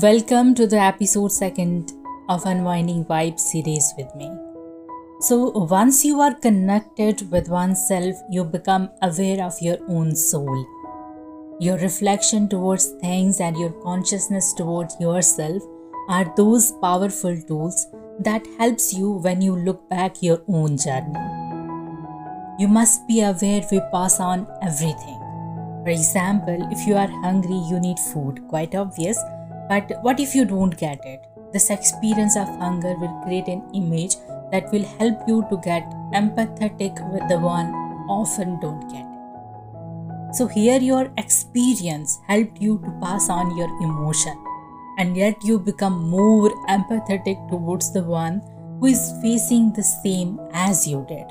Welcome to the episode second of Unwinding Vibe series with me. So, once you are connected with oneself, you become aware of your own soul. Your reflection towards things and your consciousness towards yourself are those powerful tools that helps you when you look back your own journey. You must be aware we pass on everything. For example, if you are hungry, you need food, quite obvious but what if you don't get it? This experience of hunger will create an image that will help you to get empathetic with the one often don't get it. So here your experience helped you to pass on your emotion and yet you become more empathetic towards the one who is facing the same as you did.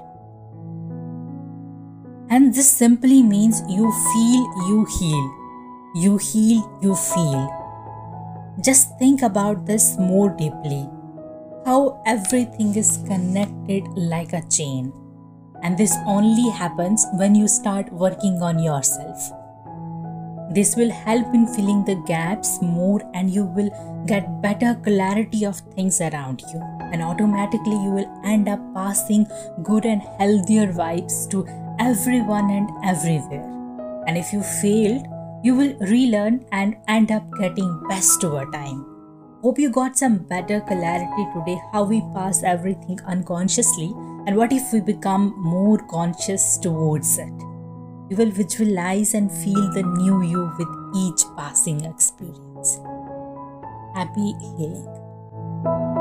And this simply means you feel, you heal. You heal, you feel just think about this more deeply how everything is connected like a chain. And this only happens when you start working on yourself. This will help in filling the gaps more, and you will get better clarity of things around you. And automatically, you will end up passing good and healthier vibes to everyone and everywhere. And if you failed, you will relearn and end up getting best over time. Hope you got some better clarity today how we pass everything unconsciously and what if we become more conscious towards it. You will visualize and feel the new you with each passing experience. Happy healing.